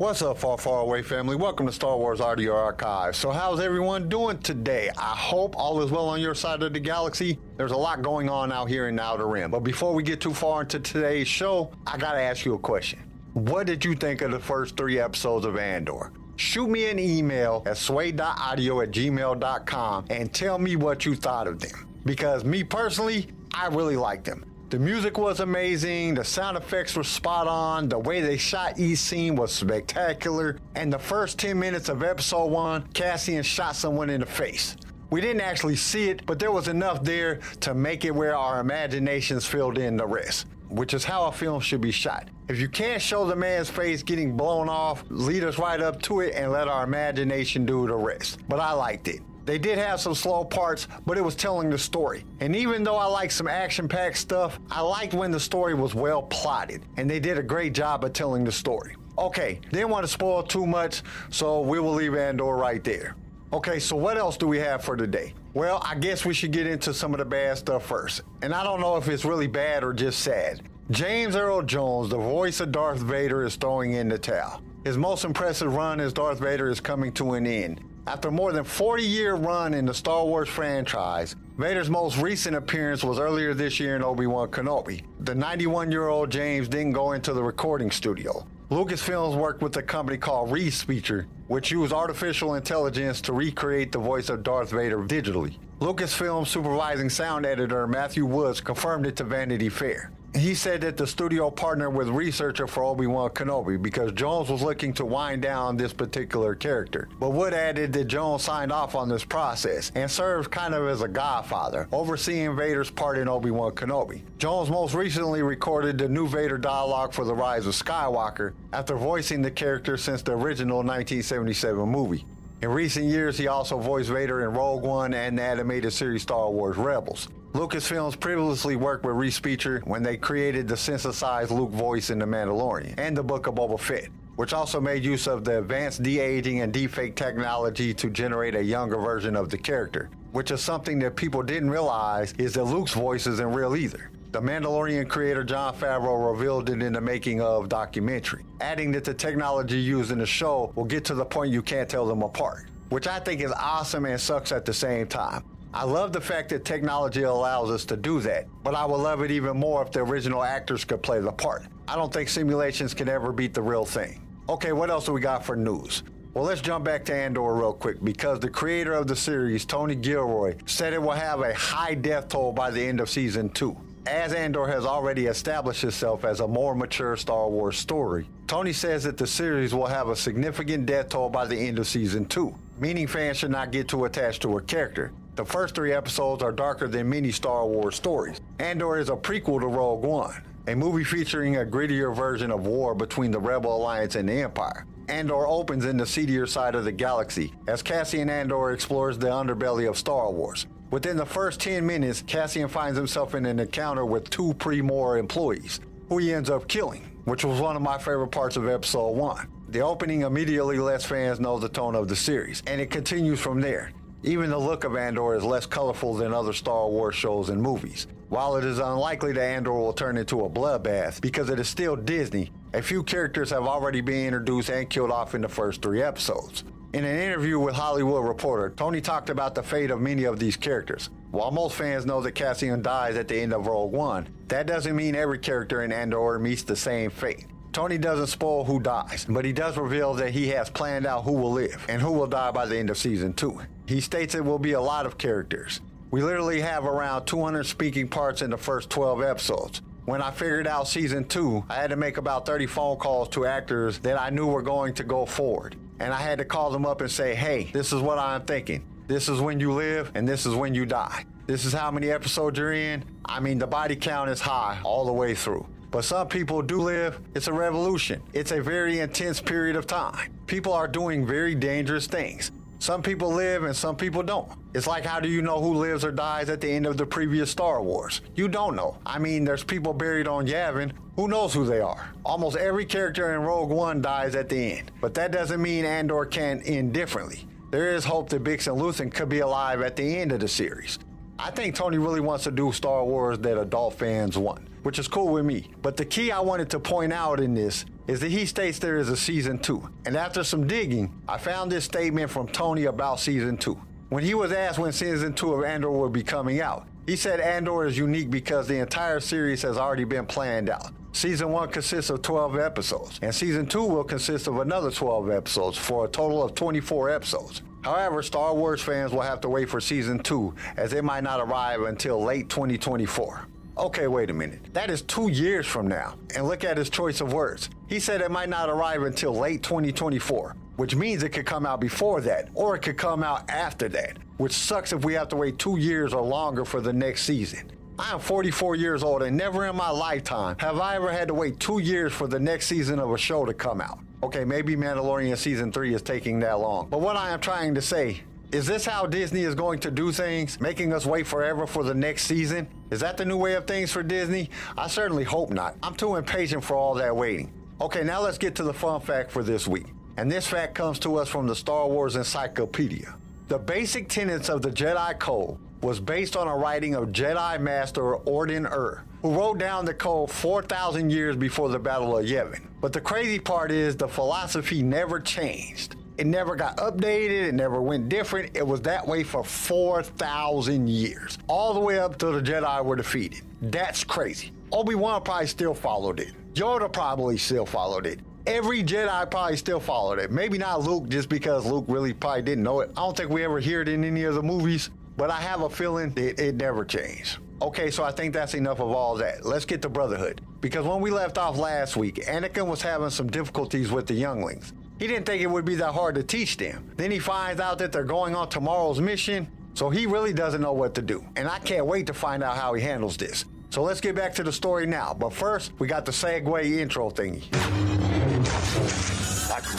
What's up, far, far away family? Welcome to Star Wars Audio Archive. So, how's everyone doing today? I hope all is well on your side of the galaxy. There's a lot going on out here in the Outer Rim. But before we get too far into today's show, I gotta ask you a question. What did you think of the first three episodes of Andor? Shoot me an email at sway.audio at gmail.com and tell me what you thought of them. Because me personally, I really liked them. The music was amazing, the sound effects were spot on, the way they shot each scene was spectacular, and the first 10 minutes of episode 1, Cassian shot someone in the face. We didn't actually see it, but there was enough there to make it where our imaginations filled in the rest, which is how a film should be shot. If you can't show the man's face getting blown off, lead us right up to it and let our imagination do the rest. But I liked it. They did have some slow parts, but it was telling the story. And even though I like some action packed stuff, I liked when the story was well plotted, and they did a great job of telling the story. Okay, didn't want to spoil too much, so we will leave Andor right there. Okay, so what else do we have for today? Well, I guess we should get into some of the bad stuff first. And I don't know if it's really bad or just sad. James Earl Jones, the voice of Darth Vader, is throwing in the towel. His most impressive run as Darth Vader is coming to an end. After more than 40 year run in the Star Wars franchise, Vader's most recent appearance was earlier this year in Obi-Wan Kenobi. The 91 year old James didn't go into the recording studio. Lucasfilms worked with a company called Respeecher, which used artificial intelligence to recreate the voice of Darth Vader digitally. Lucasfilm supervising sound editor Matthew Woods confirmed it to Vanity Fair. He said that the studio partnered with Respeecher for Obi-Wan Kenobi because Jones was looking to wind down this particular character. But Wood added that Jones signed off on this process and served kind of as a godfather, overseeing Vader's part in Obi-Wan Kenobi. Jones most recently recorded the new Vader dialogue for The Rise of Skywalker after voicing the character since the original 1977 movie. In recent years, he also voiced Vader in Rogue One and the animated series Star Wars Rebels. Lucasfilms previously worked with Respeecher when they created the synthesized Luke voice in The Mandalorian and the Book of Boba Fett, which also made use of the advanced de-aging and deepfake technology to generate a younger version of the character, which is something that people didn't realize is that Luke's voice isn't real either. The Mandalorian creator Jon Favreau revealed it in the making of documentary, adding that the technology used in the show will get to the point you can't tell them apart, which I think is awesome and sucks at the same time. I love the fact that technology allows us to do that, but I would love it even more if the original actors could play the part. I don't think simulations can ever beat the real thing. Okay, what else do we got for news? Well, let's jump back to Andor real quick because the creator of the series, Tony Gilroy, said it will have a high death toll by the end of season 2 as Andor has already established itself as a more mature Star Wars story. Tony says that the series will have a significant death toll by the end of season 2, meaning fans should not get too attached to a character. The first three episodes are darker than many Star Wars stories. Andor is a prequel to Rogue One, a movie featuring a grittier version of war between the Rebel Alliance and the Empire. Andor opens in the seedier side of the galaxy as Cassian Andor explores the underbelly of Star Wars. Within the first 10 minutes, Cassian finds himself in an encounter with two Pre-Mor employees, who he ends up killing, which was one of my favorite parts of episode 1. The opening immediately lets fans know the tone of the series, and it continues from there. Even the look of Andor is less colorful than other Star Wars shows and movies. While it is unlikely that Andor will turn into a bloodbath because it is still Disney, a few characters have already been introduced and killed off in the first three episodes. In an interview with Hollywood Reporter, Tony talked about the fate of many of these characters. While most fans know that Cassian dies at the end of Rogue One, that doesn't mean every character in Andor meets the same fate. Tony doesn't spoil who dies, but he does reveal that he has planned out who will live and who will die by the end of season 2. He states it will be a lot of characters. We literally have around 200 speaking parts in the first 12 episodes. When I figured out season 2, I had to make about 30 phone calls to actors that I knew were going to go forward and I had to call them up and say, hey, this is what I'm thinking. This is when you live, and this is when you die. This is how many episodes you're in. I mean, the body count is high all the way through. But some people do live. It's a revolution. It's a very intense period of time. People are doing very dangerous things. Some people live and some people don't. It's like how do you know who lives or dies at the end of the previous Star Wars? You don't know. I mean, there's people buried on Yavin. Who knows who they are? Almost every character in Rogue One dies at the end. But that doesn't mean Andor can't end differently. There is hope that Bix and Luthen could be alive at the end of the series. I think Tony really wants to do Star Wars that adult fans want, which is cool with me. But the key I wanted to point out in this is that he states there is a season two. And after some digging, I found this statement from Tony about season two. When he was asked when season two of Andor would be coming out, he said Andor is unique because the entire series has already been planned out. Season 1 consists of 12 episodes, and Season 2 will consist of another 12 episodes for a total of 24 episodes. However, Star Wars fans will have to wait for Season 2 as it might not arrive until late 2024. Okay, wait a minute. That is two years from now. And look at his choice of words. He said it might not arrive until late 2024, which means it could come out before that, or it could come out after that, which sucks if we have to wait two years or longer for the next season. I am 44 years old, and never in my lifetime have I ever had to wait two years for the next season of a show to come out. Okay, maybe Mandalorian season three is taking that long. But what I am trying to say is this how Disney is going to do things, making us wait forever for the next season? Is that the new way of things for Disney? I certainly hope not. I'm too impatient for all that waiting. Okay, now let's get to the fun fact for this week. And this fact comes to us from the Star Wars Encyclopedia. The basic tenets of the Jedi Code was based on a writing of Jedi Master Odan-Urr, who wrote down the code 4,000 years before the Battle of Yavin. But the crazy part is the philosophy never changed. It never got updated, it never went different. It was that way for 4,000 years, all the way up till the Jedi were defeated. That's crazy. Obi Wan probably still followed it. Yoda probably still followed it. Every Jedi probably still followed it. Maybe not Luke, just because Luke really probably didn't know it. I don't think we ever hear it in any of the movies but I have a feeling it, it never changed. Okay, so I think that's enough of all that. Let's get to Brotherhood. Because when we left off last week, Anakin was having some difficulties with the younglings. He didn't think it would be that hard to teach them. Then he finds out that they're going on tomorrow's mission, so he really doesn't know what to do. And I can't wait to find out how he handles this. So let's get back to the story now. But first, we got the segue intro thingy.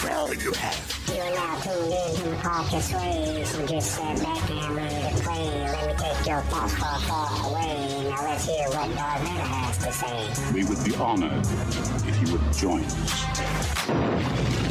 What will you have? You're now tuned in to Caucus Waves and just sat back and ready to play. Let me take your thoughts far, far away. Now let's hear what Darth Vader has to say. We would be honored if you would join us.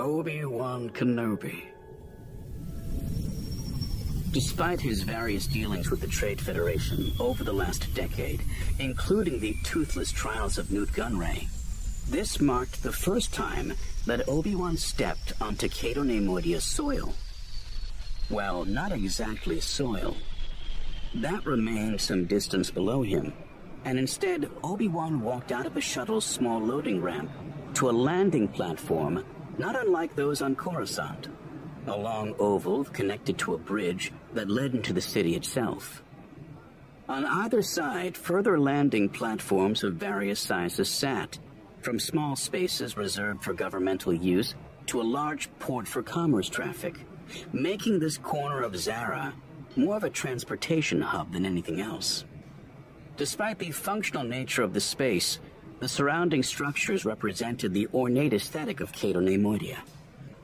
Obi-Wan Kenobi. Despite his various dealings with the Trade Federation over the last decade, including the toothless trials of Nute Gunray, this marked the first time that Obi-Wan stepped onto Cato Neimoidia's soil. Well, not exactly soil. That remained some distance below him, and instead Obi-Wan walked out of a shuttle's small loading ramp to a landing platform not unlike those on Coruscant. A long oval connected to a bridge that led into the city itself. On either side, further landing platforms of various sizes sat, from small spaces reserved for governmental use to a large port for commerce traffic, making this corner of Zarra more of a transportation hub than anything else. Despite the functional nature of the space, the surrounding structures represented the ornate aesthetic of Cato Neimoidia.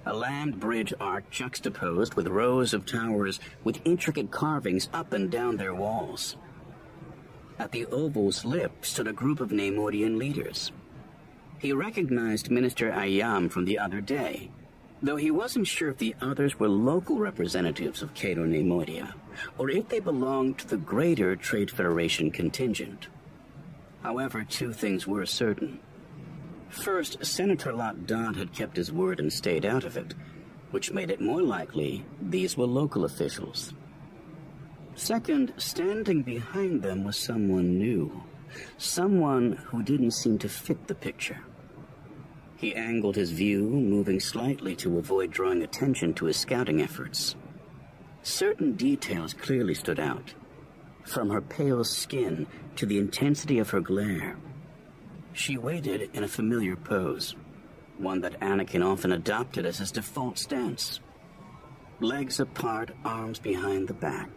A land bridge arch juxtaposed with rows of towers with intricate carvings up and down their walls. At the oval's lip stood a group of Neimoidian leaders. He recognized Minister Ayam from the other day, though he wasn't sure if the others were local representatives of Cato Neimoidia, or if they belonged to the greater Trade Federation contingent. However, two things were certain. First, Senator Lott Dod had kept his word and stayed out of it, which made it more likely these were local officials. Second, standing behind them was someone new. Someone who didn't seem to fit the picture. He angled his view, moving slightly to avoid drawing attention to his scouting efforts. Certain details clearly stood out from her pale skin to the intensity of her glare. She waited in a familiar pose, one that Anakin often adopted as his default stance. Legs apart, arms behind the back.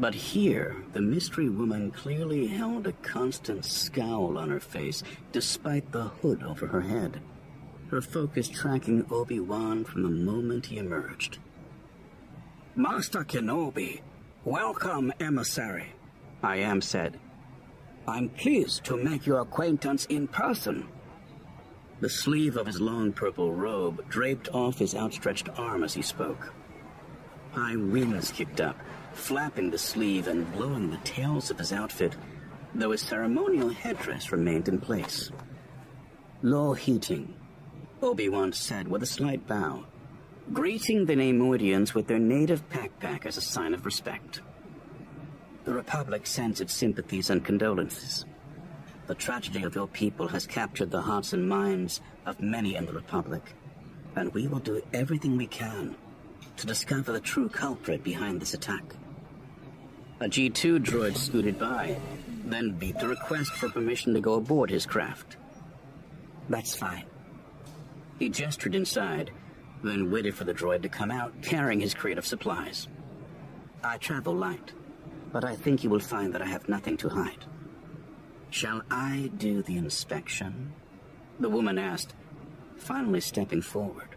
But here, the mystery woman clearly held a constant scowl on her face, despite the hood over her head. Her focus tracking Obi-Wan from the moment he emerged. Master Kenobi, welcome, emissary, I am said. I'm pleased to make your acquaintance in person. The sleeve of his long purple robe draped off his outstretched arm as he spoke. High winds kicked up, flapping the sleeve and blowing the tails of his outfit, though his ceremonial headdress remained in place. Low heating, Obi-Wan said with a slight bow, greeting the Neimoidians with their native pack as a sign of respect. The Republic sends its sympathies and condolences. The tragedy of your people has captured the hearts and minds of many in the Republic, and we will do everything we can to discover the true culprit behind this attack. A G2 droid scooted by, then beat the request for permission to go aboard his craft. That's fine. He gestured inside, then waited for the droid to come out carrying his crate of supplies. I travel light, but I think you will find that I have nothing to hide. Shall I do the inspection? The woman asked, finally stepping forward.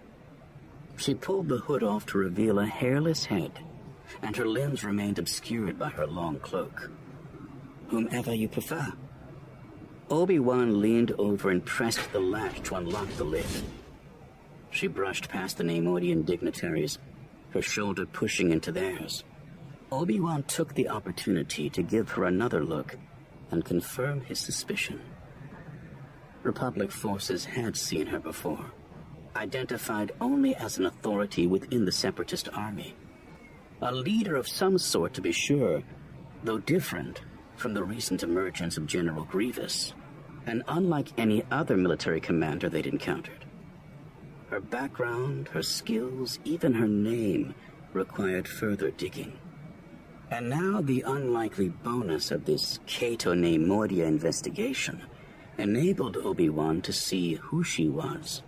She pulled the hood off to reveal a hairless head, and her limbs remained obscured by her long cloak. Whomever you prefer. Obi-Wan leaned over and pressed the latch to unlock the lid. She brushed past the Neimoidian dignitaries, her shoulder pushing into theirs. Obi-Wan took the opportunity to give her another look and confirm his suspicion. Republic forces had seen her before, identified only as an authority within the Separatist army. A leader of some sort, to be sure, though different from the recent emergence of General Grievous, and unlike any other military commander they'd encountered. Her background, her skills, even her name required further digging. And now the unlikely bonus of this Cato Neimoidia investigation enabled Obi-Wan to see who she was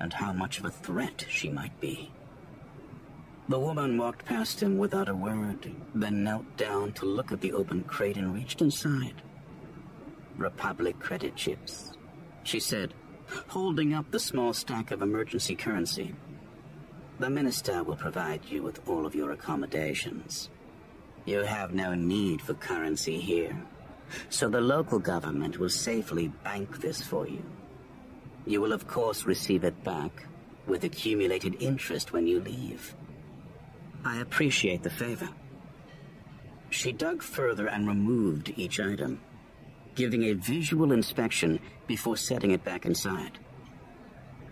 and how much of a threat she might be. The woman walked past him without a word, then knelt down to look at the open crate and reached inside. Republic credit chips, she said, holding up the small stack of emergency currency. The minister will provide you with all of your accommodations. You have no need for currency here, so the local government will safely bank this for you. You will of course receive it back with accumulated interest when you leave. I appreciate the favor. She dug further and removed each item giving a visual inspection before setting it back inside.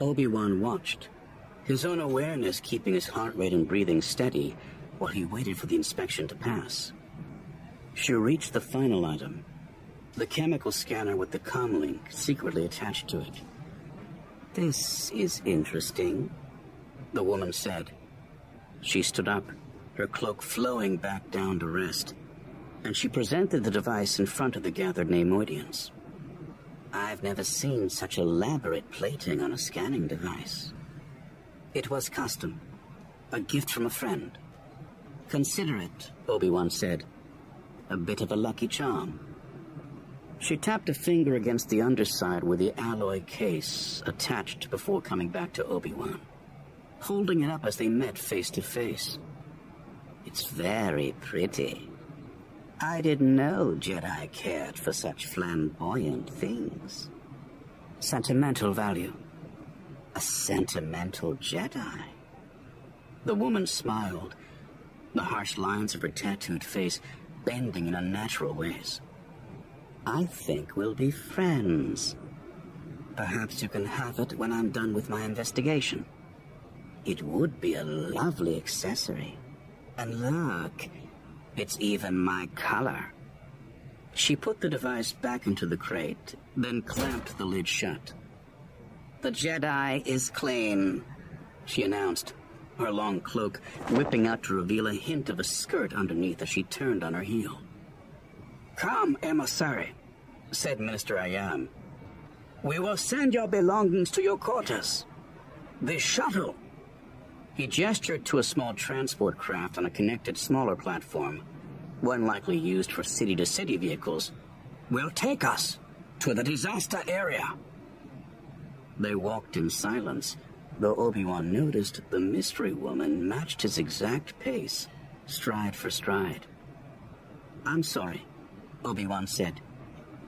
Obi-Wan watched, his own awareness keeping his heart rate and breathing steady while he waited for the inspection to pass. She reached the final item, the chemical scanner with the comlink secretly attached to it. This is interesting, the woman said. She stood up, her cloak flowing back down to rest and she presented the device in front of the gathered Neimoidians. I've never seen such elaborate plating on a scanning device. It was custom, a gift from a friend. Consider it, Obi-Wan said. A bit of a lucky charm. She tapped a finger against the underside with the alloy case attached before coming back to Obi-Wan, holding it up as they met face to face. It's very pretty. I didn't know Jedi cared for such flamboyant things. Sentimental value. A sentimental Jedi. The woman smiled, the harsh lines of her tattooed face bending in unnatural ways. I think we'll be friends. Perhaps you can have it when I'm done with my investigation. It would be a lovely accessory. And look, it's even my color. She put the device back into the crate, then clamped the lid shut. The Jedi is clean, she announced, her long cloak whipping out to reveal a hint of a skirt underneath as she turned on her heel. Come, emissary, said Minister Ayam. We will send your belongings to your quarters. The shuttle he gestured to a small transport craft on a connected smaller platform, one likely used for city to city vehicles, will take us to the disaster area. They walked in silence, though Obi-Wan noticed the mystery woman matched his exact pace, stride for stride. I'm sorry, Obi-Wan said.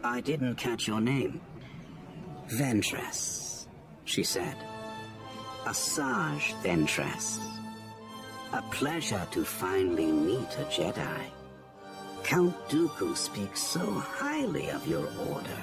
I didn't catch your name. Ventress, she said. Asajj Ventress. A pleasure to finally meet a Jedi. Count Dooku speaks so highly of your order.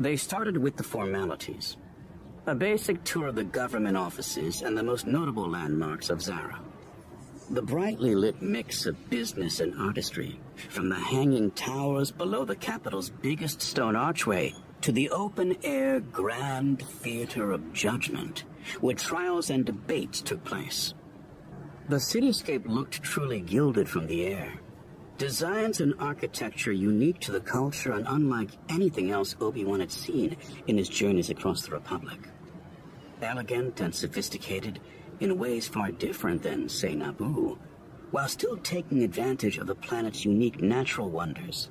They started with the formalities. A basic tour of the government offices and the most notable landmarks of Zarra. The brightly lit mix of business and artistry, from the hanging towers below the capital's biggest stone archway to the open-air grand theater of judgment, where trials and debates took place. The cityscape looked truly gilded from the air, Designs and architecture unique to the culture and unlike anything else Obi-Wan had seen in his journeys across the Republic. Elegant and sophisticated in ways far different than, say, Naboo, while still taking advantage of the planet's unique natural wonders.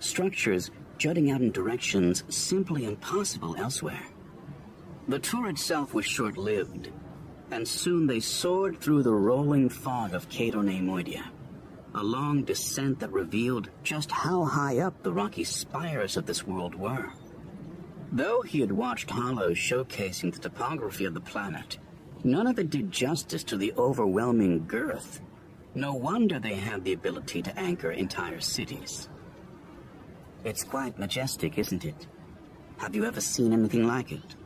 Structures jutting out in directions simply impossible elsewhere. The tour itself was short-lived, and soon they soared through the rolling fog of Cato Neimoidia a long descent that revealed just how high up the rocky spires of this world were. Though he had watched hollows showcasing the topography of the planet, none of it did justice to the overwhelming girth. No wonder they had the ability to anchor entire cities. It's quite majestic, isn't it? Have you ever seen anything like it?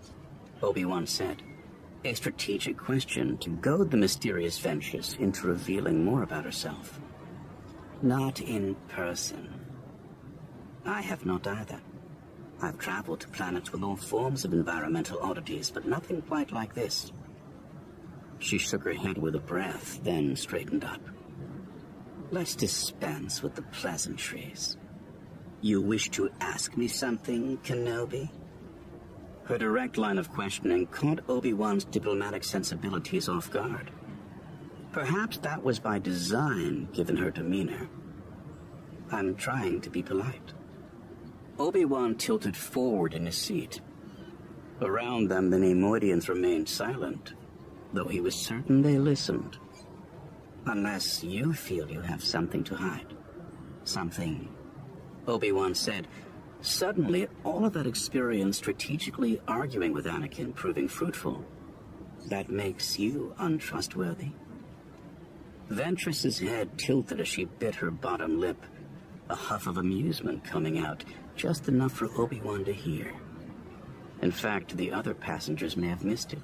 Obi-Wan said. A strategic question to goad the mysterious Ventress into revealing more about herself. Not in person. I have not either. I've traveled to planets with all forms of environmental oddities, but nothing quite like this. She shook her head with a breath, then straightened up. Let's dispense with the pleasantries. You wish to ask me something, Kenobi? Her direct line of questioning caught Obi-Wan's diplomatic sensibilities off guard. Perhaps that was by design, given her demeanor. I'm trying to be polite. Obi-Wan tilted forward in his seat. Around them, the Neimoidians remained silent, though he was certain they listened. Unless you feel you have something to hide. Something, Obi-Wan said, suddenly all of that experience strategically arguing with Anakin proving fruitful. That makes you untrustworthy. Ventress's head tilted as she bit her bottom lip, a huff of amusement coming out, just enough for Obi-Wan to hear. In fact, the other passengers may have missed it.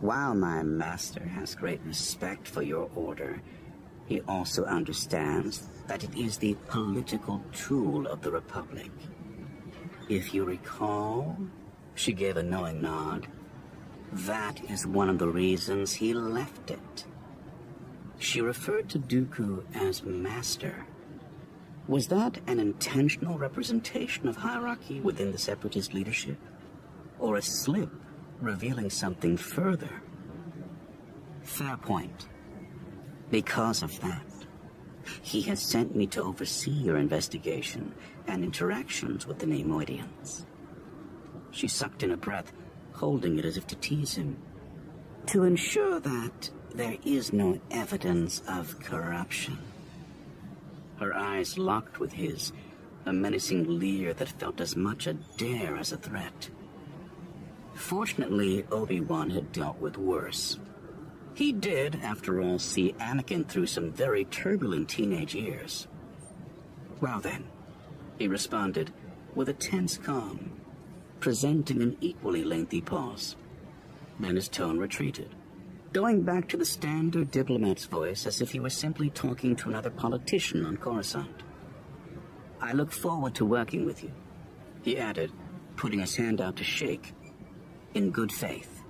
While my master has great respect for your order, he also understands that it is the political tool of the Republic. If you recall, she gave a knowing nod, that is one of the reasons he left it. She referred to Dooku as Master. Was that an intentional representation of hierarchy within the Separatist leadership? Or a slip revealing something further? Fair point. Because of that, he has sent me to oversee your investigation and interactions with the Neimoidians. She sucked in a breath, holding it as if to tease him. To ensure that there is no evidence of corruption. Her eyes locked with his, a menacing leer that felt as much a dare as a threat. Fortunately, Obi-Wan had dealt with worse. He did, after all, see Anakin through some very turbulent teenage years. Well then, he responded with a tense calm, presenting an equally lengthy pause. Then his tone retreated. Going back to the standard diplomat's voice as if he were simply talking to another politician on Coruscant. I look forward to working with you, he added, putting his hand out to shake, in good faith.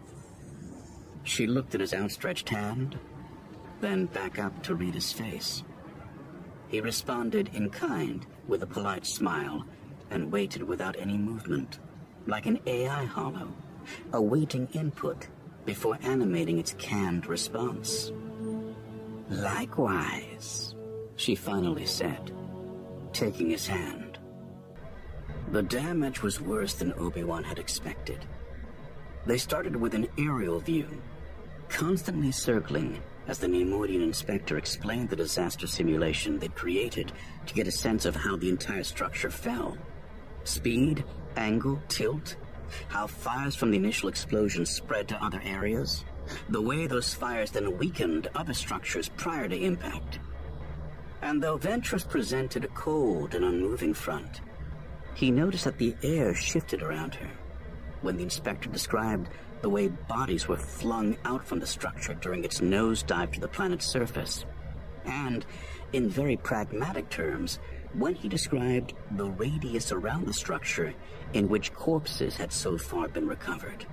She looked at his outstretched hand, then back up to read his face. He responded in kind with a polite smile and waited without any movement, like an AI hollow, awaiting input before animating its canned response. Likewise, she finally said, taking his hand. The damage was worse than Obi-Wan had expected. They started with an aerial view, constantly circling as the Neimoidian inspector explained the disaster simulation they'd created to get a sense of how the entire structure fell. Speed, angle, tilt, how fires from the initial explosion spread to other areas, the way those fires then weakened other structures prior to impact. And though Ventress presented a cold and unmoving front, he noticed that the air shifted around her when the inspector described the way bodies were flung out from the structure during its nosedive to the planet's surface. And, in very pragmatic terms, when he described the radius around the structure in which corpses had so far been recovered.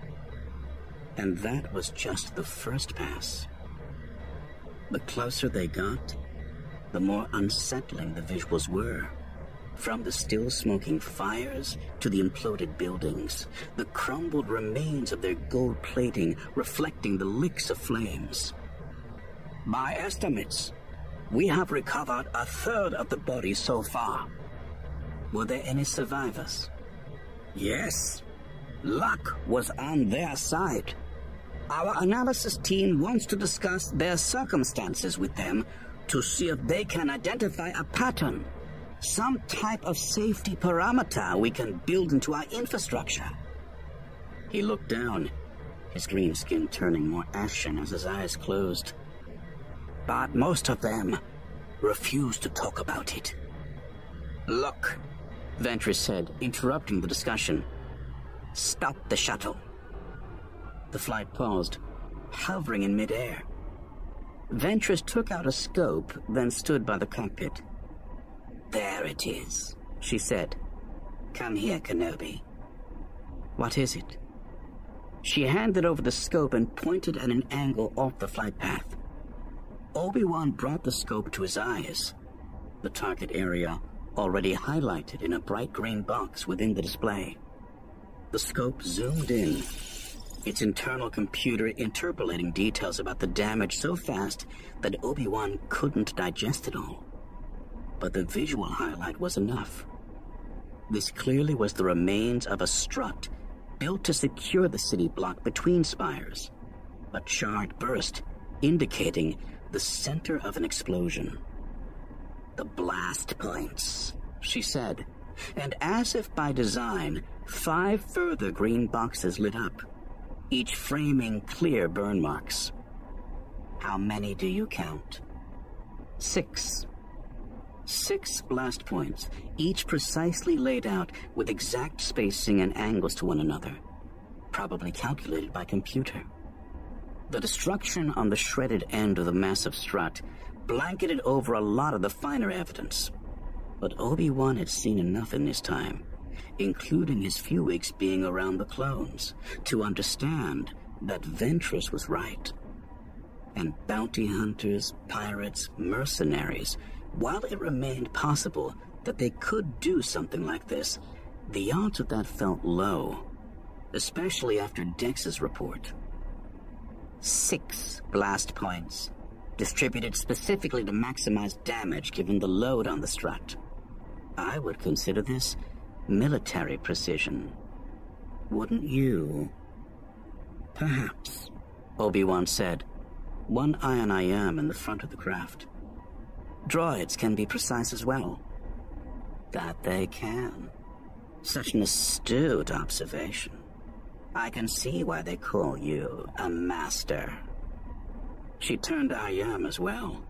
And that was just the first pass. The closer they got, the more unsettling the visuals were. From the still smoking fires to the imploded buildings, the crumbled remains of their gold plating reflecting the licks of flames. By estimates, we have recovered a third of the bodies so far. Were there any survivors? Yes. Luck was on their side. Our analysis team wants to discuss their circumstances with them to see if they can identify a pattern, some type of safety parameter we can build into our infrastructure. He looked down, his green skin turning more ashen as his eyes closed but most of them refuse to talk about it. Look, Ventress said, interrupting the discussion. Stop the shuttle. The flight paused, hovering in midair. Ventress took out a scope, then stood by the cockpit. There it is, she said. Come here, Kenobi. What is it? She handed over the scope and pointed at an angle off the flight path. Obi-Wan brought the scope to his eyes. The target area already highlighted in a bright green box within the display. The scope zoomed in, its internal computer interpolating details about the damage so fast that Obi-Wan couldn't digest it all. But the visual highlight was enough. This clearly was the remains of a strut built to secure the city block between spires. A charred burst indicating the center of an explosion. The blast points, she said, and as if by design, five further green boxes lit up, each framing clear burn marks. How many do you count? Six. Six blast points, each precisely laid out with exact spacing and angles to one another, probably calculated by computer. The destruction on the shredded end of the massive strut blanketed over a lot of the finer evidence. But Obi-Wan had seen enough in his time, including his few weeks being around the clones, to understand that Ventress was right. And bounty hunters, pirates, mercenaries, while it remained possible that they could do something like this, the odds of that felt low, especially after Dex's report six blast points, distributed specifically to maximize damage given the load on the strut. I would consider this military precision. Wouldn't you? Perhaps, Obi-Wan said, one eye on am in the front of the craft. Droids can be precise as well. That they can. Such an astute observation. I can see why they call you a master. She turned IM as well.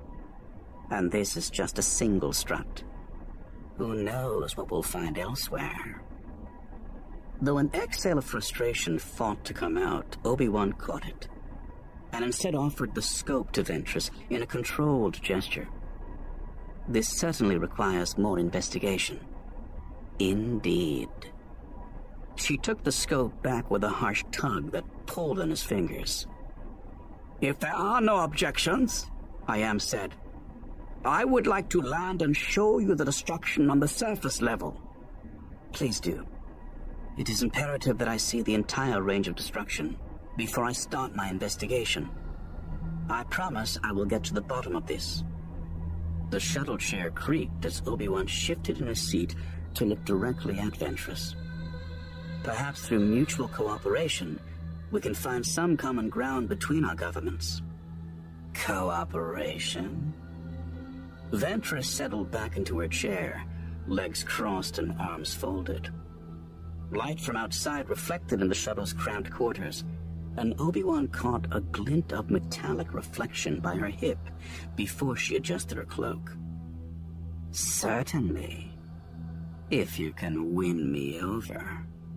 And this is just a single strut. Who knows what we'll find elsewhere? Though an exhale of frustration fought to come out, Obi-Wan caught it. and instead offered the scope to Ventress in a controlled gesture. This certainly requires more investigation. Indeed. She took the scope back with a harsh tug that pulled on his fingers. If there are no objections, Ayam said, I would like to land and show you the destruction on the surface level. Please do. It is imperative that I see the entire range of destruction before I start my investigation. I promise I will get to the bottom of this. The shuttle chair creaked as Obi-Wan shifted in his seat to look directly at Ventress. Perhaps through mutual cooperation, we can find some common ground between our governments. Cooperation? Ventress settled back into her chair, legs crossed and arms folded. Light from outside reflected in the shuttle's cramped quarters, and Obi-Wan caught a glint of metallic reflection by her hip before she adjusted her cloak. Certainly. If you can win me over.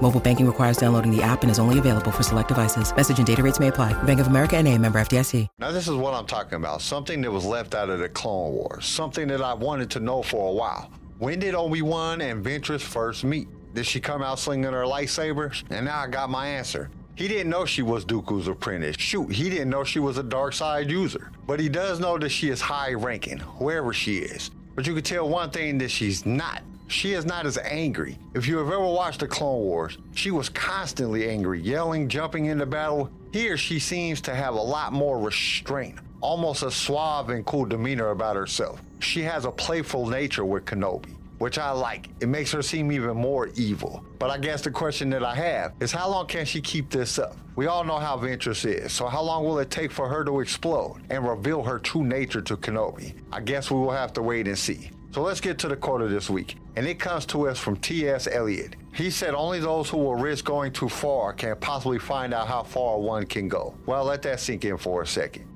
Mobile banking requires downloading the app and is only available for select devices. Message and data rates may apply. Bank of America and a member FDIC. Now, this is what I'm talking about. Something that was left out of the Clone Wars. Something that I wanted to know for a while. When did Obi-Wan and Ventress first meet? Did she come out slinging her lightsaber? And now I got my answer. He didn't know she was Dooku's apprentice. Shoot, he didn't know she was a dark side user. But he does know that she is high ranking, wherever she is. But you can tell one thing that she's not. She is not as angry. If you have ever watched the Clone Wars, she was constantly angry, yelling, jumping into battle. Here, she seems to have a lot more restraint, almost a suave and cool demeanor about herself. She has a playful nature with Kenobi which I like. It makes her seem even more evil. But I guess the question that I have is how long can she keep this up? We all know how Ventress is, so how long will it take for her to explode and reveal her true nature to Kenobi? I guess we will have to wait and see. So let's get to the of this week, and it comes to us from T.S. Eliot. He said, Only those who will risk going too far can possibly find out how far one can go. Well, let that sink in for a second.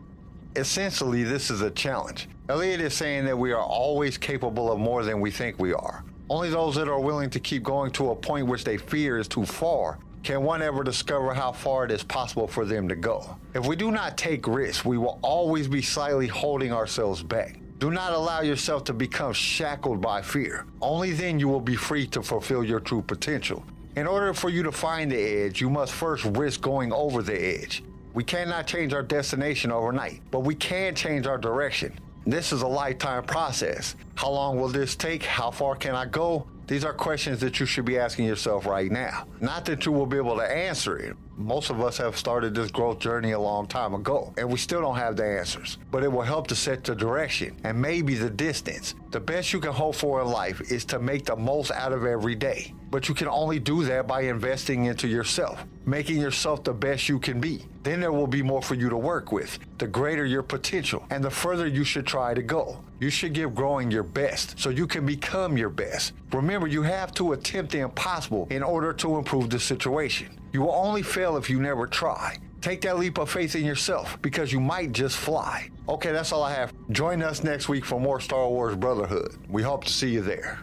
Essentially, this is a challenge. Eliot is saying that we are always capable of more than we think we are. Only those that are willing to keep going to a point which they fear is too far can one ever discover how far it is possible for them to go. If we do not take risks, we will always be slightly holding ourselves back. Do not allow yourself to become shackled by fear. Only then you will be free to fulfill your true potential. In order for you to find the edge, you must first risk going over the edge. We cannot change our destination overnight, but we can change our direction. This is a lifetime process. How long will this take? How far can I go? These are questions that you should be asking yourself right now. Not that you will be able to answer it. Most of us have started this growth journey a long time ago, and we still don't have the answers. But it will help to set the direction and maybe the distance. The best you can hope for in life is to make the most out of every day. But you can only do that by investing into yourself, making yourself the best you can be. Then there will be more for you to work with, the greater your potential, and the further you should try to go. You should give growing your best so you can become your best. Remember, you have to attempt the impossible in order to improve the situation. You will only fail if you never try. Take that leap of faith in yourself because you might just fly. Okay, that's all I have. Join us next week for more Star Wars Brotherhood. We hope to see you there.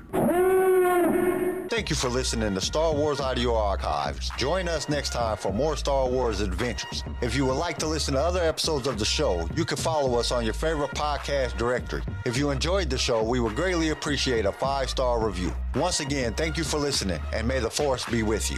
Thank you for listening to Star Wars Audio Archives. Join us next time for more Star Wars adventures. If you would like to listen to other episodes of the show, you can follow us on your favorite podcast directory. If you enjoyed the show, we would greatly appreciate a five star review. Once again, thank you for listening, and may the Force be with you.